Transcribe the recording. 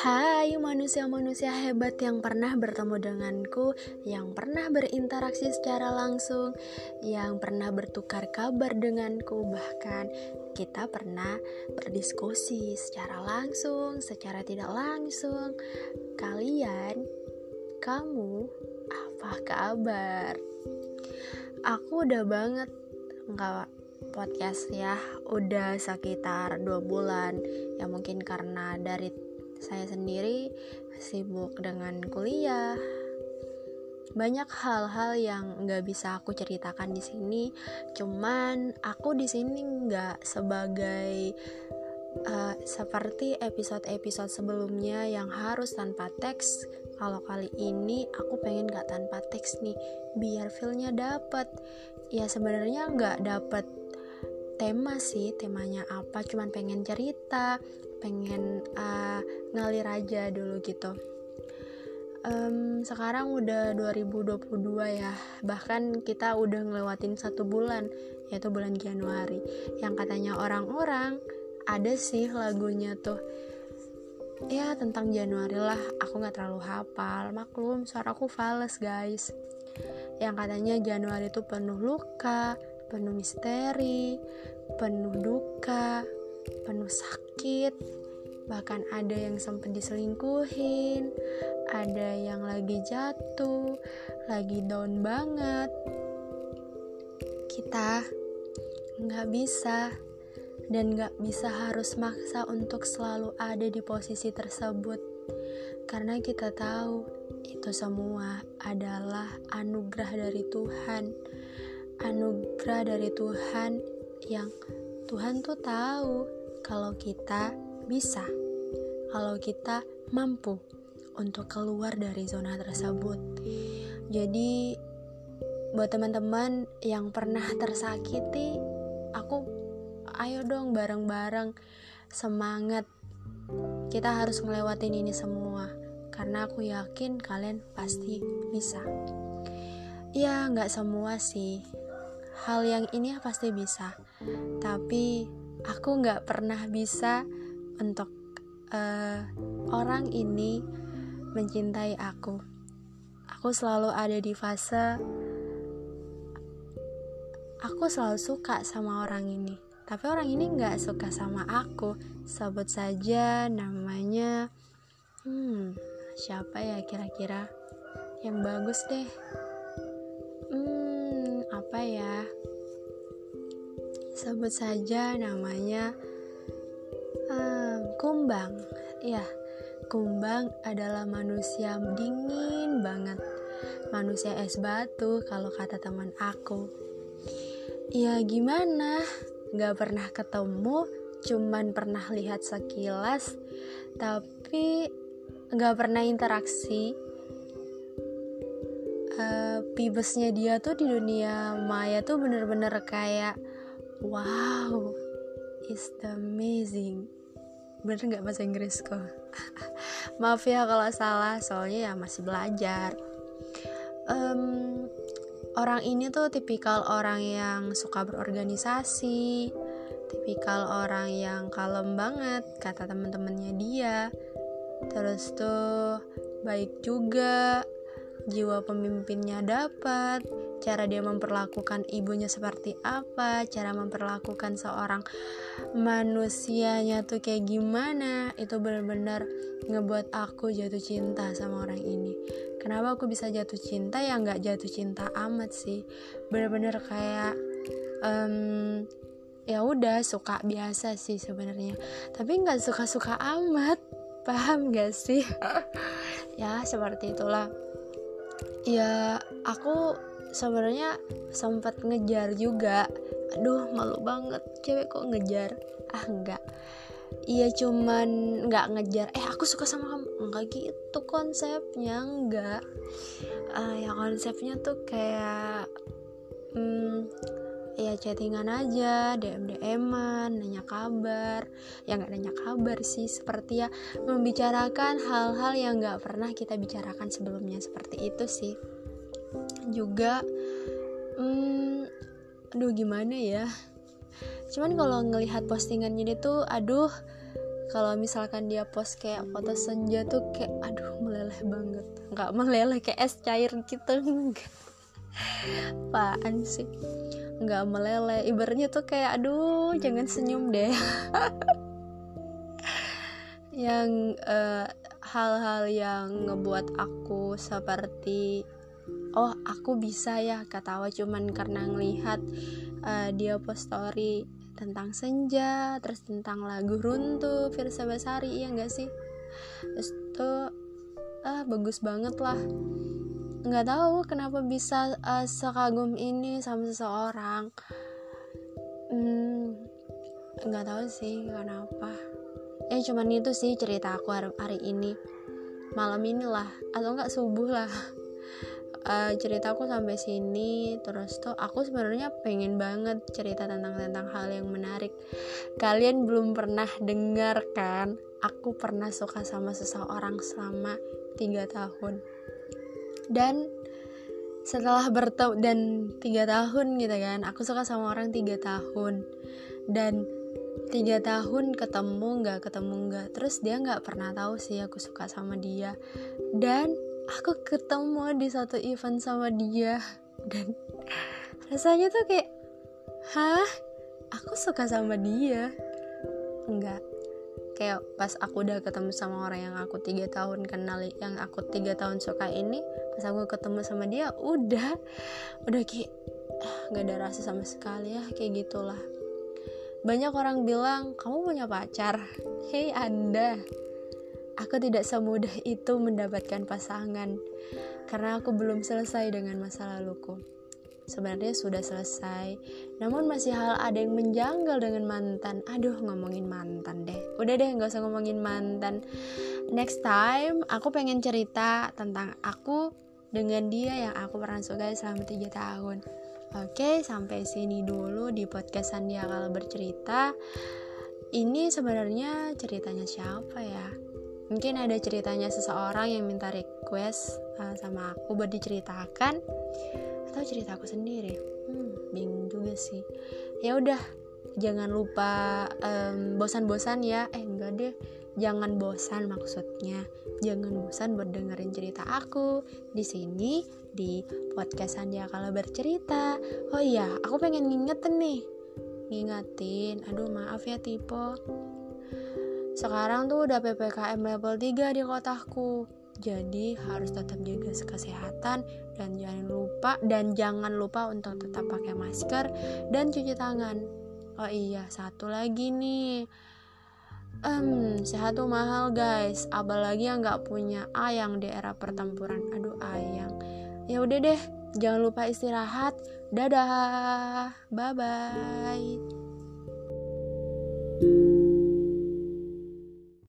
Hai manusia-manusia hebat yang pernah bertemu denganku, yang pernah berinteraksi secara langsung, yang pernah bertukar kabar denganku, bahkan kita pernah berdiskusi secara langsung, secara tidak langsung. Kalian, kamu, apa kabar? Aku udah banget nggak podcast ya, udah sekitar dua bulan. Ya mungkin karena dari saya sendiri sibuk dengan kuliah. Banyak hal-hal yang nggak bisa aku ceritakan di sini. Cuman aku di sini nggak sebagai uh, seperti episode-episode sebelumnya yang harus tanpa teks. Kalau kali ini aku pengen nggak tanpa teks nih, biar feelnya dapet. Ya sebenarnya nggak dapet tema sih, temanya apa, cuman pengen cerita, pengen uh, ngalir aja dulu gitu. Um, sekarang udah 2022 ya bahkan kita udah ngelewatin satu bulan yaitu bulan Januari. Yang katanya orang-orang ada sih lagunya tuh ya tentang Januari lah aku nggak terlalu hafal maklum suaraku fals guys. Yang katanya Januari itu penuh luka penuh misteri penuh duka penuh sakit. Bahkan ada yang sempat diselingkuhin ada yang lagi jatuh lagi down banget. Kita nggak bisa dan nggak bisa harus maksa untuk selalu ada di posisi tersebut. Karena kita tahu itu semua adalah anugerah dari Tuhan anugerah dari Tuhan yang Tuhan tuh tahu kalau kita bisa, kalau kita mampu untuk keluar dari zona tersebut. Jadi, buat teman-teman yang pernah tersakiti, aku ayo dong bareng-bareng semangat. Kita harus ngelewatin ini semua karena aku yakin kalian pasti bisa. Ya, nggak semua sih. Hal yang ini pasti bisa, tapi aku nggak pernah bisa untuk uh, orang ini mencintai aku. Aku selalu ada di fase aku selalu suka sama orang ini, tapi orang ini nggak suka sama aku. Sebut saja namanya, hmm, siapa ya kira-kira yang bagus deh? Sebut saja namanya um, kumbang. Ya kumbang adalah manusia dingin banget. Manusia es batu kalau kata teman aku. Ya gimana? Gak pernah ketemu cuman pernah lihat sekilas tapi gak pernah interaksi. Uh, pibesnya dia tuh di dunia maya tuh bener-bener kayak wow the amazing. Bener nggak bahasa Inggris kok maaf ya kalau salah soalnya ya masih belajar. Um, orang ini tuh tipikal orang yang suka berorganisasi tipikal orang yang kalem banget kata teman-temannya dia. Terus tuh baik juga jiwa pemimpinnya dapat cara dia memperlakukan ibunya seperti apa, cara memperlakukan seorang manusianya tuh kayak gimana, itu benar-benar ngebuat aku jatuh cinta sama orang ini. Kenapa aku bisa jatuh cinta ya nggak jatuh cinta amat sih, bener-bener kayak um, ya udah suka biasa sih sebenarnya, tapi nggak suka-suka amat, paham gak sih? ya seperti itulah. Ya aku sebenarnya sempat ngejar juga. Aduh malu banget. Cewek kok ngejar? Ah enggak. Iya cuman nggak ngejar. Eh aku suka sama kamu. Enggak gitu konsepnya enggak. Uh, ya konsepnya tuh kayak hmm, ya chattingan aja dm dman nanya kabar. Ya nggak nanya kabar sih seperti ya membicarakan hal-hal yang nggak pernah kita bicarakan sebelumnya seperti itu sih. Juga hmm, aduh gimana ya? Cuman kalau ngelihat postingannya dia tuh aduh kalau misalkan dia post kayak foto senja tuh kayak aduh meleleh banget. Nggak meleleh kayak es cair gitu enggak. Apaan sih nggak meleleh. Ibaratnya tuh kayak aduh jangan senyum deh. Yang eh, hal-hal yang ngebuat aku seperti oh aku bisa ya ketawa cuman karena ngelihat uh, dia post story tentang senja terus tentang lagu runtuh Firsa Basari ya enggak sih? Terus tuh ah bagus banget lah nggak tahu kenapa bisa uh, sekagum ini sama seseorang. Hmm, nggak tahu sih kenapa. Ya cuman itu sih cerita aku hari, hari ini. Malam inilah atau enggak subuh lah. Uh, ceritaku sampai sini. Terus tuh aku sebenarnya pengen banget cerita tentang tentang hal yang menarik. Kalian belum pernah dengar kan? Aku pernah suka sama seseorang selama tiga tahun dan setelah bertemu dan tiga tahun gitu kan. Aku suka sama orang tiga tahun. Dan tiga tahun ketemu nggak ketemu nggak. Terus dia nggak pernah tahu sih aku suka sama dia. Dan aku ketemu di satu event sama dia. Dan rasanya tuh kayak hah? Aku suka sama dia? Enggak kayak pas aku udah ketemu sama orang yang aku tiga tahun kenal yang aku tiga tahun suka ini pas aku ketemu sama dia udah udah kayak ah, nggak ada rasa sama sekali ya kayak gitulah banyak orang bilang kamu punya pacar hei anda Aku tidak semudah itu mendapatkan pasangan karena aku belum selesai dengan masa laluku. Sebenarnya sudah selesai, namun masih hal ada yang menjanggal dengan mantan. Aduh, ngomongin mantan deh. Udah deh, nggak usah ngomongin mantan. Next time, aku pengen cerita tentang aku dengan dia yang aku pernah suka selama 3 tahun. Oke, sampai sini dulu di podcast Sandia kalau bercerita. Ini sebenarnya ceritanya siapa ya? mungkin ada ceritanya seseorang yang minta request uh, sama aku buat diceritakan atau cerita aku sendiri hmm, bingung juga sih ya udah jangan lupa um, bosan-bosan ya eh enggak deh jangan bosan maksudnya jangan bosan buat dengerin cerita aku di sini di podcast Sandia kalau bercerita oh iya aku pengen ngingetin nih ngingetin aduh maaf ya tipe sekarang tuh udah PPKM level 3 di kotaku. Jadi harus tetap jaga kesehatan dan jangan lupa dan jangan lupa untuk tetap pakai masker dan cuci tangan. Oh iya, satu lagi nih. Um, sehat tuh mahal guys, apalagi yang nggak punya ayang di era pertempuran. Aduh ayang. Ya udah deh, jangan lupa istirahat. Dadah, bye bye.